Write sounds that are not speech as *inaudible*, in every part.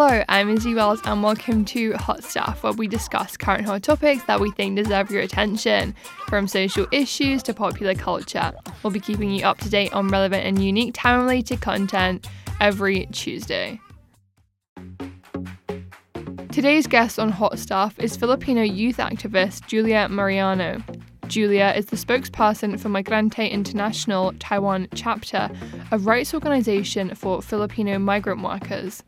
Hello, I'm Izzy Wells, and welcome to Hot Stuff, where we discuss current hot topics that we think deserve your attention, from social issues to popular culture. We'll be keeping you up to date on relevant and unique time related content every Tuesday. Today's guest on Hot Stuff is Filipino youth activist Julia Mariano. Julia is the spokesperson for Migrante International Taiwan chapter, a rights organization for Filipino migrant workers.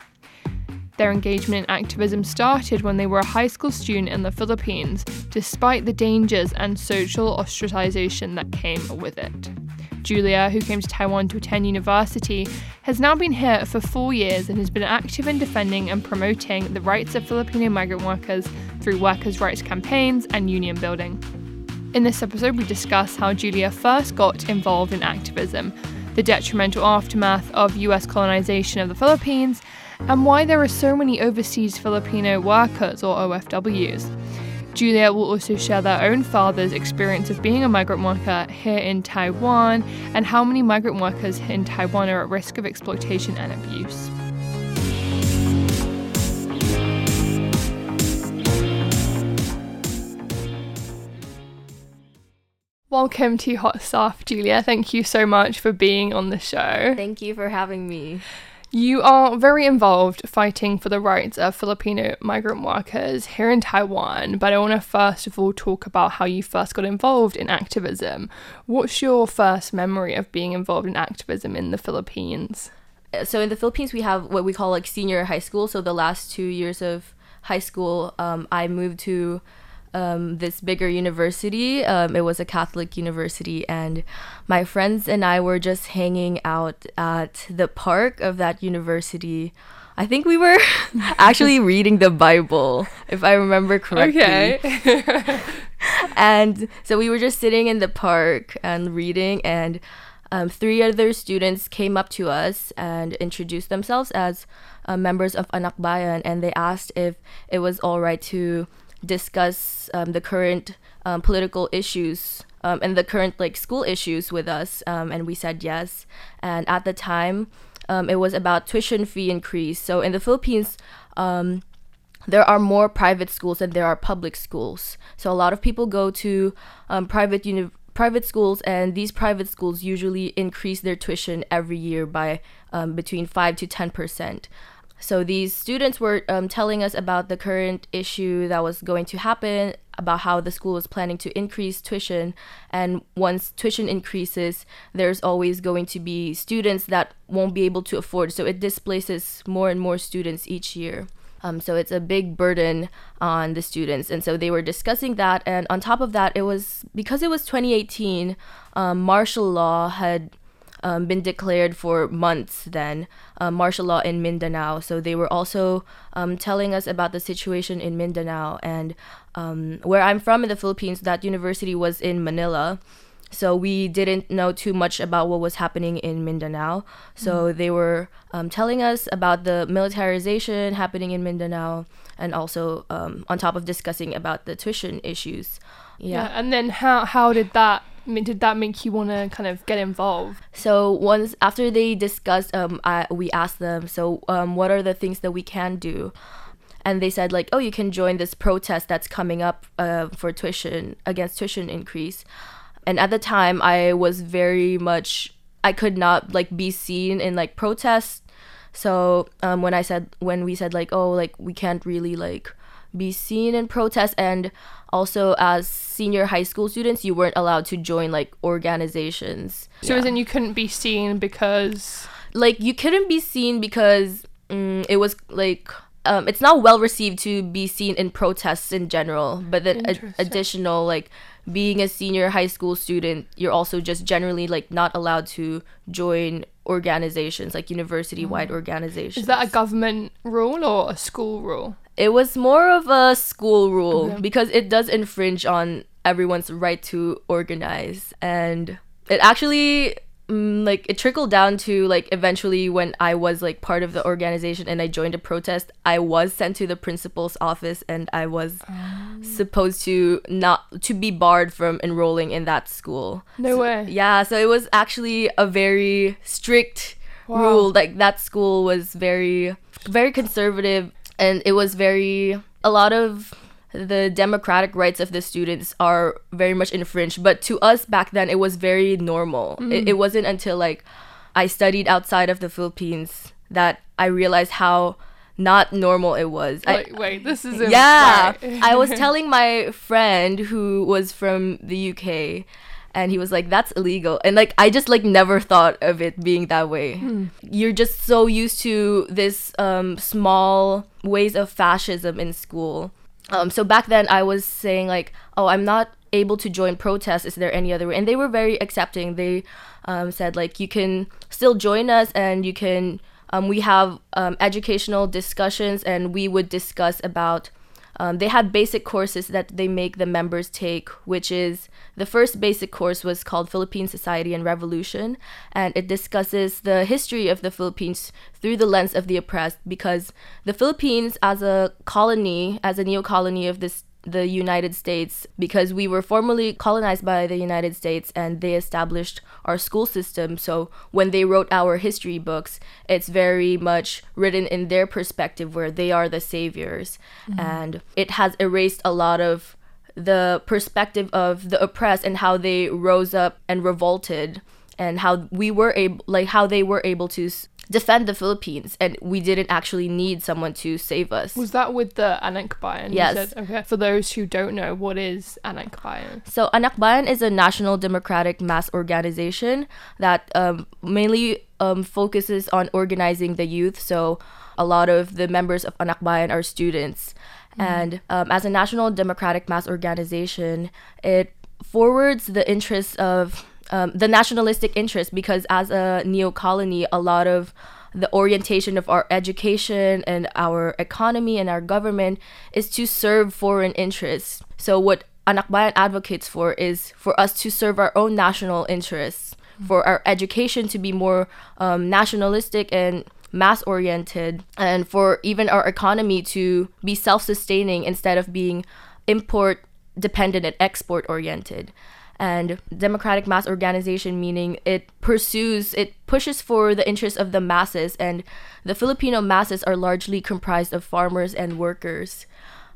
Their engagement in activism started when they were a high school student in the Philippines, despite the dangers and social ostracization that came with it. Julia, who came to Taiwan to attend university, has now been here for four years and has been active in defending and promoting the rights of Filipino migrant workers through workers' rights campaigns and union building. In this episode, we discuss how Julia first got involved in activism, the detrimental aftermath of US colonization of the Philippines, and why there are so many overseas Filipino workers or OFWs. Julia will also share their own father's experience of being a migrant worker here in Taiwan and how many migrant workers in Taiwan are at risk of exploitation and abuse. Welcome to Hot Stuff, Julia. Thank you so much for being on the show. Thank you for having me. You are very involved fighting for the rights of Filipino migrant workers here in Taiwan, but I want to first of all talk about how you first got involved in activism. What's your first memory of being involved in activism in the Philippines? So, in the Philippines, we have what we call like senior high school. So, the last two years of high school, um, I moved to um, this bigger university. Um, it was a Catholic university, and my friends and I were just hanging out at the park of that university. I think we were *laughs* actually *laughs* reading the Bible, if I remember correctly. Okay. *laughs* and so we were just sitting in the park and reading, and um, three other students came up to us and introduced themselves as uh, members of Anak Bayan, and they asked if it was all right to discuss um, the current um, political issues um, and the current like school issues with us, um, and we said yes. And at the time, um, it was about tuition fee increase. So in the Philippines, um, there are more private schools than there are public schools. So a lot of people go to private uni- private schools, and these private schools usually increase their tuition every year by between five to ten percent. So these students were um, telling us about the current issue that was going to happen, about how the school was planning to increase tuition. And once tuition increases, there's always going to be students that won't be able to afford. So it displaces more and more students each year. Um, so it's a big burden on the students. And so they were discussing that. And on top of that, it was because it was 2018, um, martial law had um, been declared for months then, uh, martial law in Mindanao. So they were also um, telling us about the situation in Mindanao. And um, where I'm from in the Philippines, that university was in Manila. So we didn't know too much about what was happening in Mindanao. So mm. they were um, telling us about the militarization happening in Mindanao, and also um, on top of discussing about the tuition issues. Yeah. yeah. And then how how did that did that make you want to kind of get involved? So once after they discussed, um, I we asked them, so um, what are the things that we can do? And they said like, oh, you can join this protest that's coming up uh, for tuition against tuition increase. And at the time, I was very much I could not like be seen in like protests. So um, when I said when we said like, oh, like we can't really like be seen in protests and also as senior high school students you weren't allowed to join like organizations so yeah. in you couldn't be seen because like you couldn't be seen because mm, it was like um, it's not well received to be seen in protests in general but then ad- additional like being a senior high school student you're also just generally like not allowed to join organizations like university wide mm. organizations is that a government rule or a school rule it was more of a school rule okay. because it does infringe on everyone's right to organize and it actually mm, like it trickled down to like eventually when I was like part of the organization and I joined a protest, I was sent to the principal's office and I was um. supposed to not to be barred from enrolling in that school. No so, way. Yeah, so it was actually a very strict Wow. ruled. Like that school was very, very conservative, and it was very a lot of the democratic rights of the students are very much infringed. But to us back then, it was very normal. It, mm-hmm. it wasn't until like I studied outside of the Philippines that I realized how not normal it was. I- wait, this is yeah. I was *laughs* telling my friend who was from the UK, and he was like, "That's illegal," and like I just like never thought of it being that way. Hmm. You're just so used to this um, small ways of fascism in school. Um, so back then, I was saying like, "Oh, I'm not able to join protests. Is there any other way?" And they were very accepting. They um, said like, "You can still join us, and you can." Um, we have um, educational discussions, and we would discuss about um, they had basic courses that they make the members take, which is the first basic course was called Philippine Society and Revolution, and it discusses the history of the Philippines through the lens of the oppressed. Because the Philippines, as a colony, as a neo colony of this the United States, because we were formerly colonized by the United States and they established our school system. So when they wrote our history books, it's very much written in their perspective where they are the saviors. Mm-hmm. And it has erased a lot of the perspective of the oppressed and how they rose up and revolted and how we were able like how they were able to defend the Philippines and we didn't actually need someone to save us. Was that with the Anak Bayan? Yes. said? Okay. For those who don't know, what is Anak Bayan? So Anak Bayan is a national democratic mass organization that um, mainly um, focuses on organizing the youth. So a lot of the members of Anak Bayan are students. And um, as a national democratic mass organization, it forwards the interests of um, the nationalistic interest because as a neo colony, a lot of the orientation of our education and our economy and our government is to serve foreign interests. So what Anak Bayan advocates for is for us to serve our own national interests, for our education to be more um, nationalistic and mass oriented, and for even our economy to be self sustaining instead of being import dependent and export oriented. And democratic mass organization meaning it pursues, it pushes for the interests of the masses, and the Filipino masses are largely comprised of farmers and workers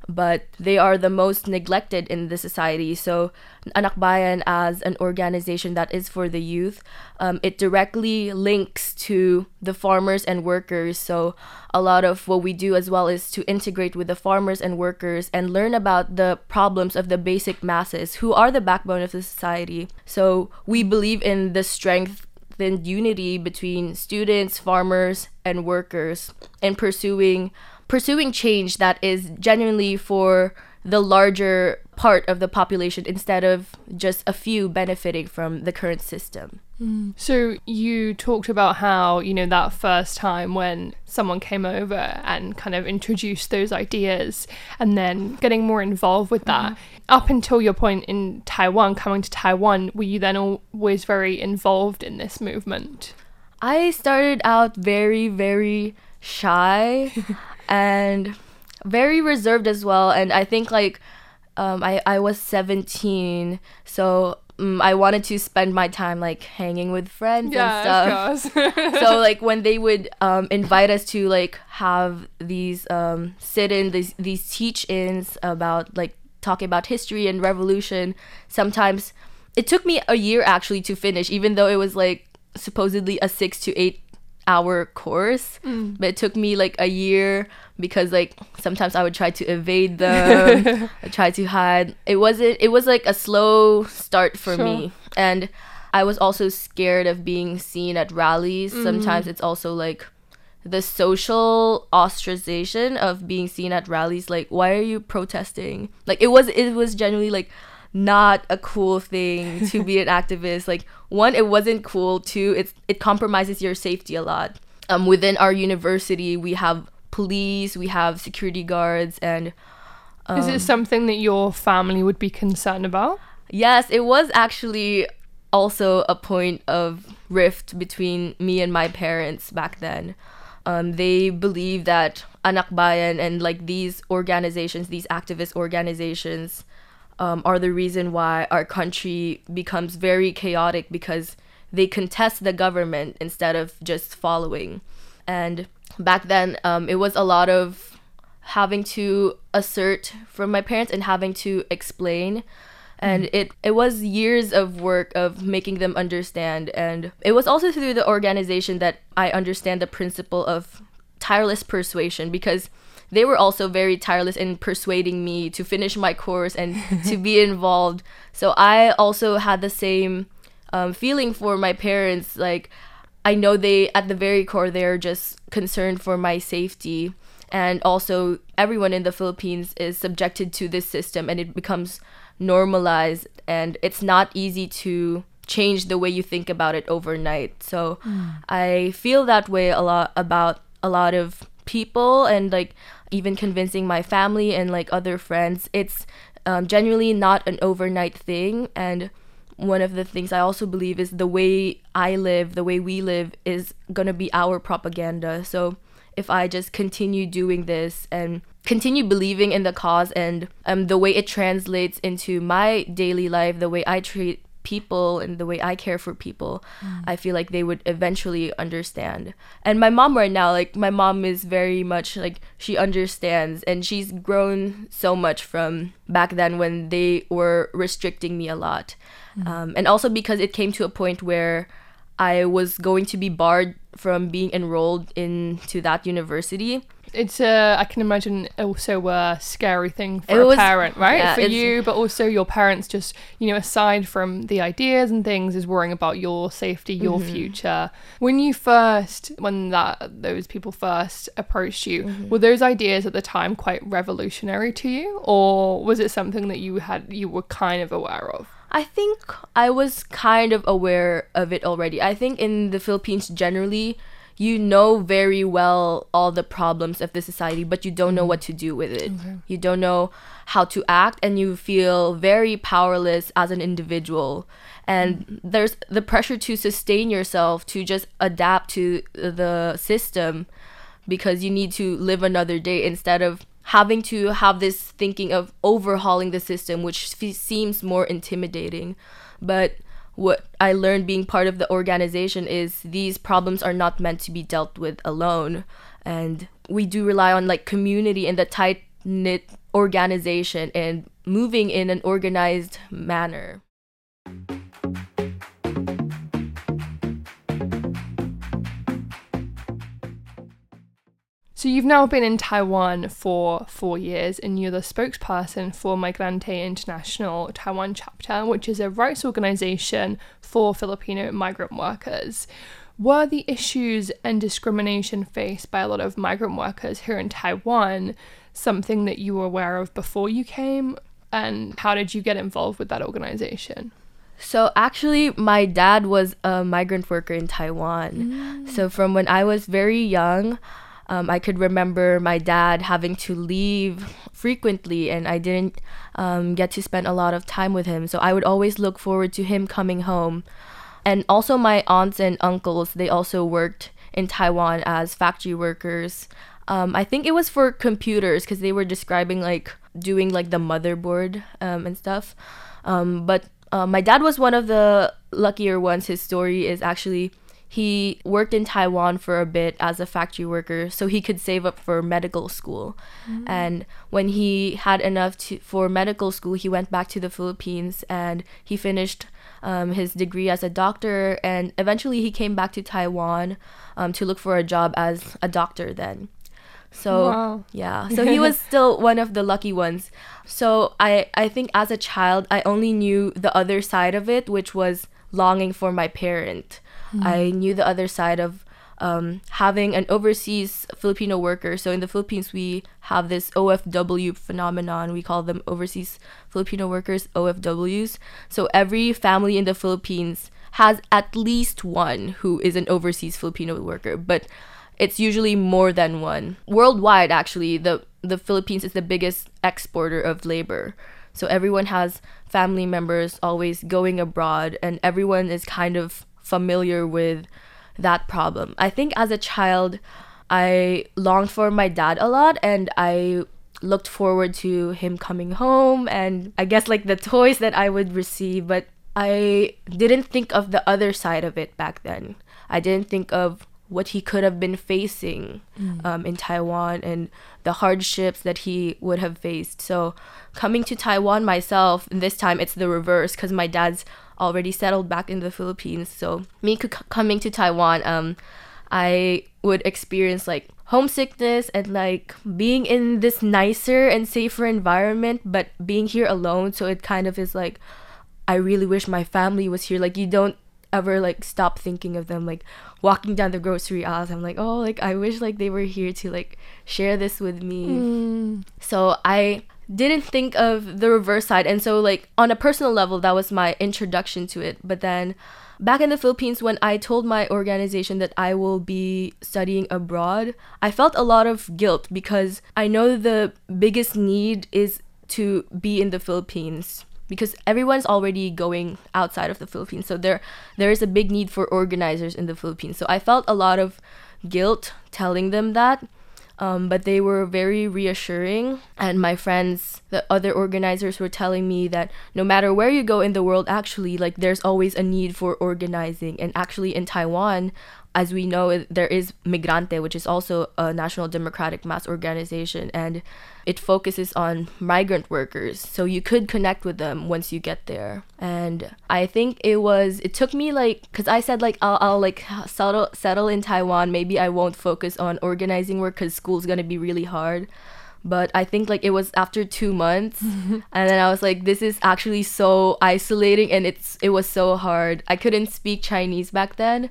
but they are the most neglected in the society. So, Anak Bayan, as an organization that is for the youth, um, it directly links to the farmers and workers. So, a lot of what we do as well is to integrate with the farmers and workers and learn about the problems of the basic masses who are the backbone of the society. So, we believe in the strength and unity between students, farmers, and workers in pursuing pursuing change that is genuinely for the larger part of the population instead of just a few benefiting from the current system. Mm. So you talked about how, you know, that first time when someone came over and kind of introduced those ideas and then getting more involved with that. Mm-hmm. Up until your point in Taiwan, coming to Taiwan, were you then always very involved in this movement? I started out very, very shy *laughs* and very reserved as well. And I think like um, I, I was 17, so um, I wanted to spend my time like hanging with friends and stuff. of course. *laughs* so like when they would um, invite us to like have these um, sit in these these teach ins about like talking about history and revolution sometimes it took me a year actually to finish even though it was like supposedly a six to eight hour course mm. but it took me like a year because like sometimes i would try to evade *laughs* them. I tried to hide it wasn't it was like a slow start for Sure. me and i was also scared of being seen at rallies. Mm. Sometimes it's also like the social ostracization of being seen at rallies. Like why are you protesting? Like it was it was genuinely like not a cool thing to be an activist like one it wasn't cool two it's it compromises your safety a lot um within our university we have police we have security guards and Is it something that your family would be concerned about? Yes, it was actually also a point of rift between me and my parents back then. Um, they believe that Anak Bayan and like these organizations, these activist organizations, um, are the reason why our country becomes very chaotic because they contest the government instead of just following. And back then, um, it was a lot of having to assert from my parents and having to explain. And it it was years of work of making them understand. And it was also through the organization that I understand the principle of tireless persuasion because they were also very tireless in persuading me to finish my course and to be *laughs* involved. So I also had the same um, feeling for my parents. Like I know they at the very core they're just concerned for my safety. And also everyone in the Philippines is subjected to this system and it becomes normalized. And it's not easy to change the way you think about it overnight. So mm. I feel that way a lot about a lot of people. And like even convincing my family and like other friends. It's um, genuinely not an overnight thing and one of the things I also believe is the way I live, the way we live is going to be our propaganda. So if I just continue doing this and continue believing in the cause and um, the way it translates into my daily life, the way I treat people and the way I care for people, mm. I feel like they would eventually understand. And my mom right now, like my mom is very much like she understands and she's grown so much from back then when they were restricting me a lot. Mm. Um, and also because it came to a point where I was going to be barred from being enrolled into that university. It's a, I can imagine also a scary thing for a parent, right? Yeah, for you, but also your parents just, you know, aside from the ideas and things, is worrying about your safety, your mm-hmm. future. When you first, when that those people first approached you, mm-hmm. were those ideas at the time quite revolutionary to you, or was it something that you had you were kind of aware of? I think I was kind of aware of it already. I think in the Philippines generally, you know very well all the problems of the society, but you don't know mm-hmm. what to do with it. Okay. You don't know how to act, and you feel very powerless as an individual. And mm-hmm. there's the pressure to sustain yourself, to just adapt to the system because you need to live another day instead of having to have this thinking of overhauling the system, which f- seems more intimidating. But what I learned being part of the organization is these problems are not meant to be dealt with alone. And we do rely on like community and the tight knit organization and moving in an organized manner. So you've now been in Taiwan for four years and you're the spokesperson for Migrante International Taiwan chapter, which is a rights organization for Filipino migrant workers. Were the issues and discrimination faced by a lot of migrant workers here in Taiwan something that you were aware of before you came? And how did you get involved with that organization? So actually, my dad was a migrant worker in Taiwan. Mm. So from when I was very young, um, I could remember my dad having to leave frequently, and I didn't um, get to spend a lot of time with him. So I would always look forward to him coming home. And also, my aunts and uncles, they also worked in Taiwan as factory workers. Um, I think it was for computers because they were describing like doing like the motherboard um, and stuff. Um, but uh, my dad was one of the luckier ones. His story is actually he worked in Taiwan for a bit as a factory worker so he could save up for medical school. Mm-hmm. And when he had enough to, for medical school, he went back to the Philippines and he finished um, his degree as a doctor. And eventually he came back to Taiwan um, to look for a job as a doctor then. So wow. yeah, so he was *laughs* still one of the lucky ones. So I I think as a child I only knew the other side of it, which was longing for my parent. Mm. I knew the other side of um, having an overseas Filipino worker. So in the Philippines, we have this OFW phenomenon. We call them overseas Filipino workers, OFWs. So every family in the Philippines has at least one who is an overseas Filipino worker, but it's usually more than one. Worldwide, actually, the the Philippines is the biggest exporter of labor. So everyone has family members always going abroad, and everyone is kind of familiar with that problem. I think as a child, I longed for my dad a lot, and I looked forward to him coming home, and I guess like the toys that I would receive. But I didn't think of the other side of it back then. I didn't think of what he could have been facing um, in Taiwan and the hardships that he would have faced. So, coming to Taiwan myself, this time it's the reverse because my dad's already settled back in the Philippines. So, me c- coming to Taiwan, um, I would experience like homesickness and like being in this nicer and safer environment, but being here alone. So, it kind of is like, I really wish my family was here. Like, you don't ever like stop thinking of them like walking down the grocery aisles i'm like oh like i wish like they were here to like share this with me Mm. so i didn't think of the reverse side and so like on a personal level that was my introduction to it but then back in the philippines when i told my organization that i will be studying abroad i felt a lot of guilt because i know the biggest need is to be in the philippines because everyone's already going outside of the Philippines. So there there is a big need for organizers in the Philippines. So I felt a lot of guilt telling them that. Um, but they were very reassuring. And my friends the other organizers were telling me that no matter where you go in the world actually like there's always a need for organizing. And actually in taiwan as we know there is migrante which is also a national democratic mass organization and it focuses on migrant workers. So you could connect with them once you get there. And i think it was it took me like because i said like I'll, I'll like settle settle in taiwan. Maybe i won't focus on organizing work because school's gonna be really hard. But i think like it was after two months *laughs* and then i was like this is actually so isolating and it's it was so hard. I couldn't speak chinese back then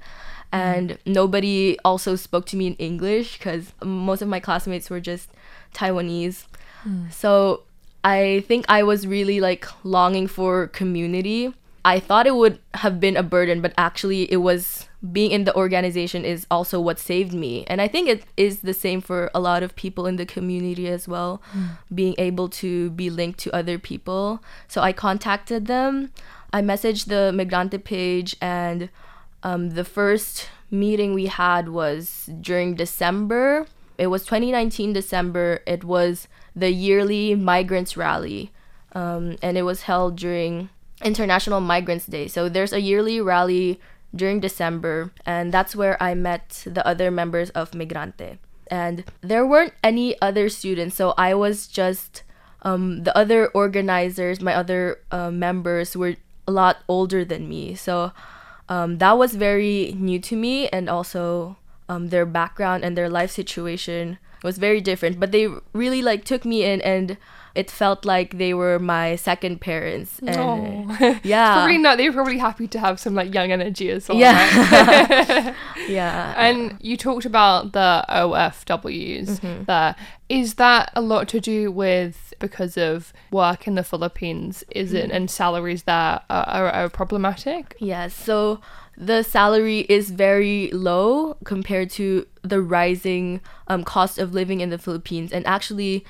and nobody also spoke to me in english because most of my classmates were just taiwanese hmm. so I think I was really like longing for community. I thought it would have been a burden, but actually it was being in the organization is also what saved me. And I think it is the same for a lot of people in the community as well, hmm. being able to be linked to other people. So I contacted them. I messaged the Migrante page and um, the first meeting we had was during December. It was 2019 December. It was the yearly migrants rally, um, and it was held during International Migrants Day. So there's a yearly rally during December, and that's where I met the other members of Migrante. And there weren't any other students, so I was just um, the other organizers, my other uh, members were a lot older than me. So um, that was very new to me, and also um, their background and their life situation was very different. But they really like took me in, and it felt like they were my second parents. And Oh. *laughs* yeah, probably not. They were probably happy to have some like young energy as well. Yeah. right? *laughs* *laughs* yeah, and you talked about the OFWs Mm-hmm. there. Is that a lot to do with because of work in the Philippines? Is it Mm. and salaries there are, are, are problematic? Yes. So the salary is very low compared to the rising um, cost of living in the Philippines. And actually,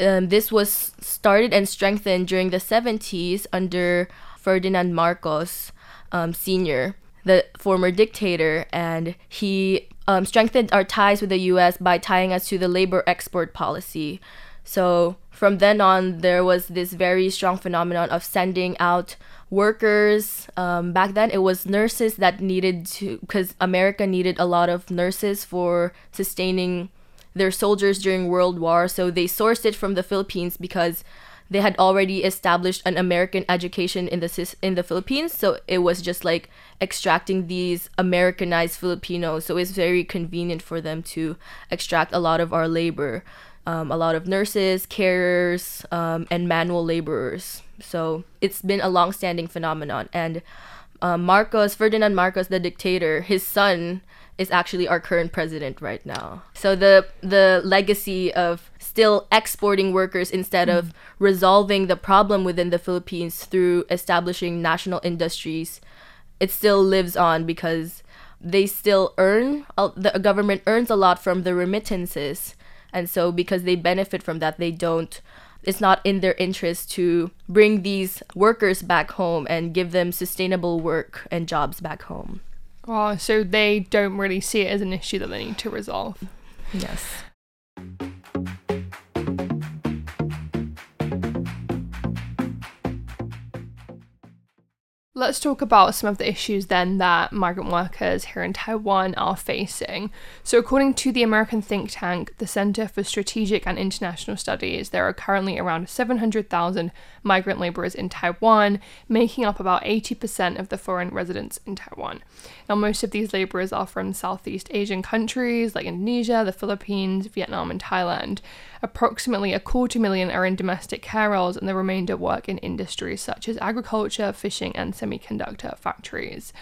um, this was started and strengthened during the 70s under Ferdinand Marcos um, Sr., the former dictator. And he um, strengthened our ties with the US by tying us to the labor export policy. So from then on, there was this very strong phenomenon of sending out workers. Um, back then, it was nurses that needed to, because America needed a lot of nurses for sustaining their soldiers during World War. So they sourced it from the Philippines because they had already established an American education in the in the Philippines. So it was just like extracting these Americanized Filipinos. So it's very convenient for them to extract a lot of our labor, um, a lot of nurses, carers, um, and manual laborers. So it's been a long-standing phenomenon. And um, Marcos, Ferdinand Marcos, the dictator, his son is actually our current president right now. So the the legacy of still exporting workers instead of mm. resolving the problem within the Philippines through establishing national industries, it still lives on because they still earn the government earns a lot from the remittances. And so because they benefit from that they don't it's not in their interest to bring these workers back home and give them sustainable work and jobs back home Oh, so they don't really see it as an issue that they need to resolve. yes Let's talk about some of the issues then that migrant workers here in Taiwan are facing. So, according to the American think tank, the Center for Strategic and International Studies, there are currently around 700,000 migrant laborers in Taiwan, making up about 80% of the foreign residents in Taiwan. Now, most of these laborers are from Southeast Asian countries like Indonesia, the Philippines, Vietnam, and Thailand. Approximately a quarter million are in domestic care roles, and the remainder work in industries such as agriculture, fishing, and semiconductor factories.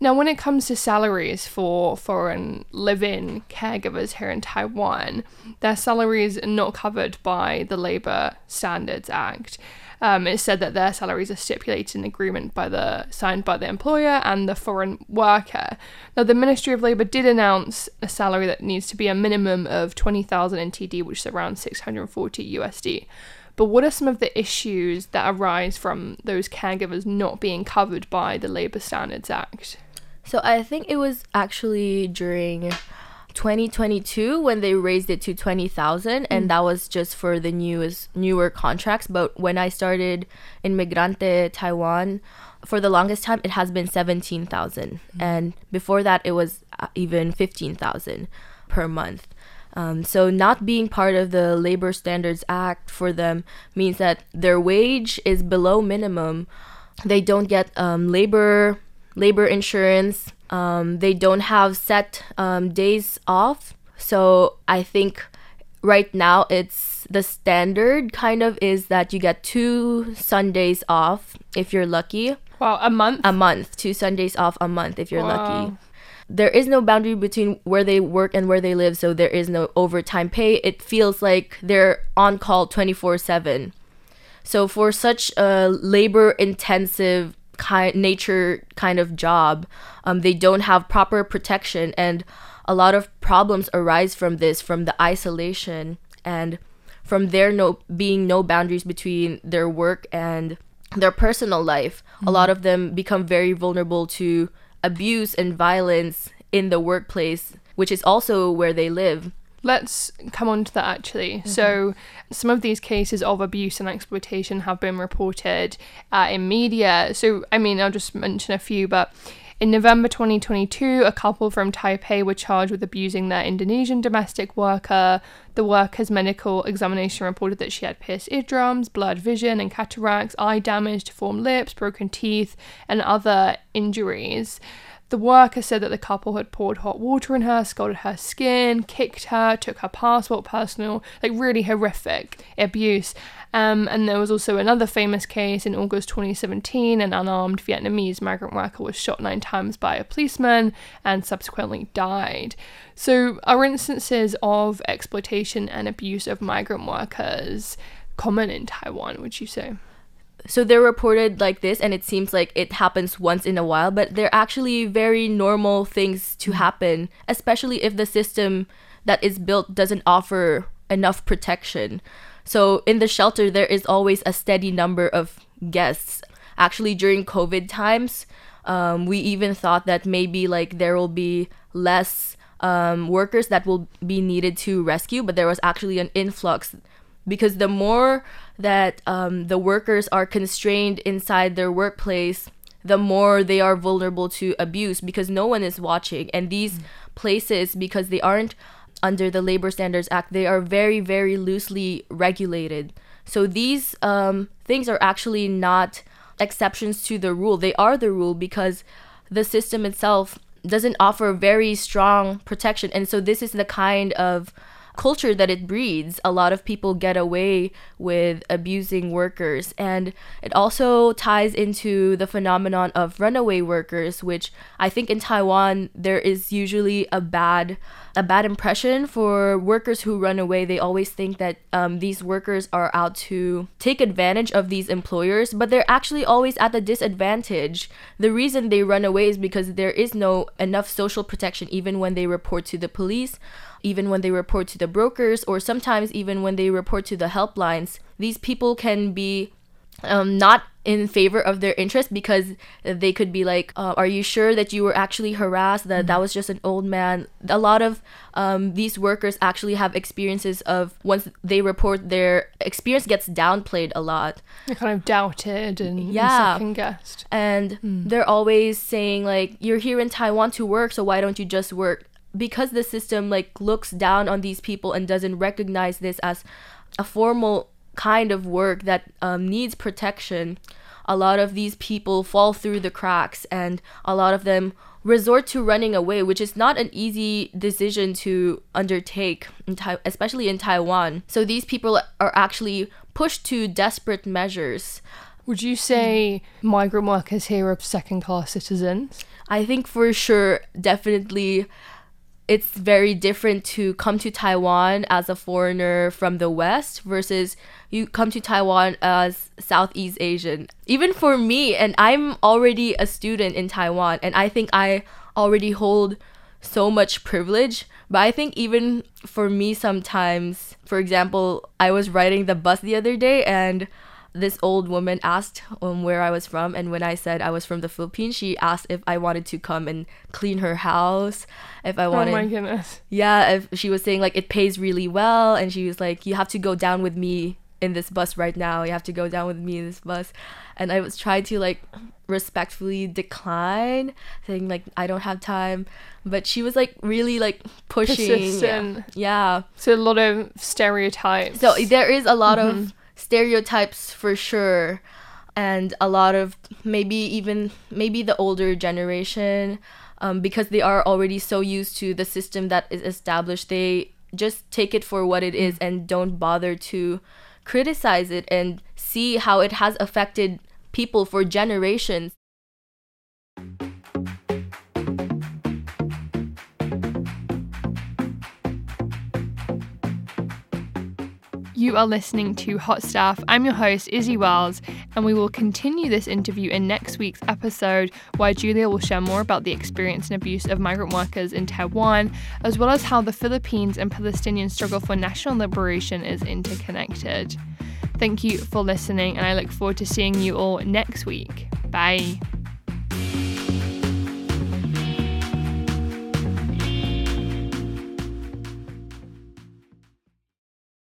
Now, when it comes to salaries for foreign live in caregivers here in Taiwan, their salaries are not covered by the Labour Standards Act. Um, it said that their salaries are stipulated in agreement by the signed by the employer and the foreign worker. Now, the Ministry of Labour did announce a salary that needs to be a minimum of 20,000 NTD, which is around 640 USD. But what are some of the issues that arise from those caregivers not being covered by the Labour Standards Act? So I think it was actually during 2022 when they raised it to 20,000 and mm. that was just for the newest newer contracts but when I started in Migrante Taiwan for the longest time it has been 17,000 mm. and before that it was uh, even 15,000 per month. Um, so not being part of the Labor Standards Act for them means that their wage is below minimum. They don't get um, labor labor insurance. Um, they don't have set um, days off. So I think right now it's the standard kind of is that you get two Sundays off if you're lucky. Wow, a month? A month. Two Sundays off a month if you're wow. lucky. There is no boundary between where they work and where they live, so there is no overtime pay. It feels like they're on call 24 7. So, for such a labor intensive kind nature kind of job um, they don't have proper protection and a lot of problems arise from this from the isolation and from there no being no boundaries between their work and their personal life mm-hmm. a lot of them become very vulnerable to abuse and violence in the workplace which is also where they live Let's come on to that actually. Mm-hmm. So, some of these cases of abuse and exploitation have been reported uh, in media. So, I mean, I'll just mention a few, but in November 2022, a couple from Taipei were charged with abusing their Indonesian domestic worker. The worker's medical examination reported that she had pierced eardrums, blurred vision, and cataracts, eye damage, deformed lips, broken teeth, and other injuries. The worker said that the couple had poured hot water in her, scalded her skin, kicked her, took her passport, personal, like really horrific abuse. Um, and there was also another famous case in August 2017. An unarmed Vietnamese migrant worker was shot nine times by a policeman and subsequently died. So, are instances of exploitation and abuse of migrant workers common in Taiwan, would you say? So they're reported like this and it seems like it happens once in a while but they're actually very normal things to mm-hmm. happen especially if the system that is built doesn't offer enough protection so in the shelter there is always a steady number of guests actually during covid times um, we even thought that maybe like there will be less um, workers that will be needed to rescue but there was actually an influx because the more that um, the workers are constrained inside their workplace, the more they are vulnerable to abuse because no one is watching. And these mm places, because they aren't under the Labor Standards Act, they are very, very loosely regulated. So these um, things are actually not exceptions to the rule. They are the rule because the system itself doesn't offer very strong protection. And so this is the kind of culture that it breeds, a lot of people get away with abusing workers. And it also ties into the phenomenon of runaway workers, which I think in Taiwan there is usually a bad a bad impression for workers who run away. They always think that um, these workers are out to take advantage of these employers, but they're actually always at the disadvantage. The reason they run away is because there is no enough social protection, even when they report to the police even when they report to the brokers or sometimes even when they report to the helplines, these people can be um, not in favor of their interest because they could be like, uh, "Are you sure that you were actually harassed? That that was just an old man." A lot of um, these workers actually have experiences of once they report their experience gets downplayed a lot. They're kind of doubted and, Yeah. and second guessed. and they're always saying like you're here in Taiwan to work so why don't you just work because the system like looks down on these people and doesn't recognize this as a formal kind of work that um, needs protection a lot of these people fall through the cracks and a lot of them resort to running away which is not an easy decision to undertake in tai- especially in Taiwan so these people are actually pushed to desperate measures Would you say migrant workers here are second class citizens? I think for sure, definitely, it's very different to come to Taiwan as a foreigner from the West versus you come to Taiwan as Southeast Asian. Even for me, and I'm already a student in Taiwan, and I think I already hold so much privilege. But I think even for me, sometimes, for example, I was riding the bus the other day and this old woman asked um, where I was from, and when I said I was from the Philippines, she asked if I wanted to come and clean her house, if I Oh wanted, my goodness. yeah, if she was saying like it pays really well, and she was like, you have to go down with me in this bus right now. You have to go down with me in this bus, and I was trying to like respectfully decline, saying like I don't have time, but she was like really like pushing. Persistent. yeah. So a lot of stereotypes. So there is a lot of stereotypes for sure, and a lot of maybe even maybe the older generation, um, because they are already so used to the system that is established, they just take it for what it is and don't bother to criticize it and see how it has affected people for generations. You are listening to Hot Stuff. I'm your host, Izzy Wells, and we will continue this interview in next week's episode, where Julia will share more about the experience and abuse of migrant workers in Taiwan, as well as how the Philippines and Palestinian struggle for national liberation is interconnected. Thank you for listening, and I look forward to seeing you all next week. Bye.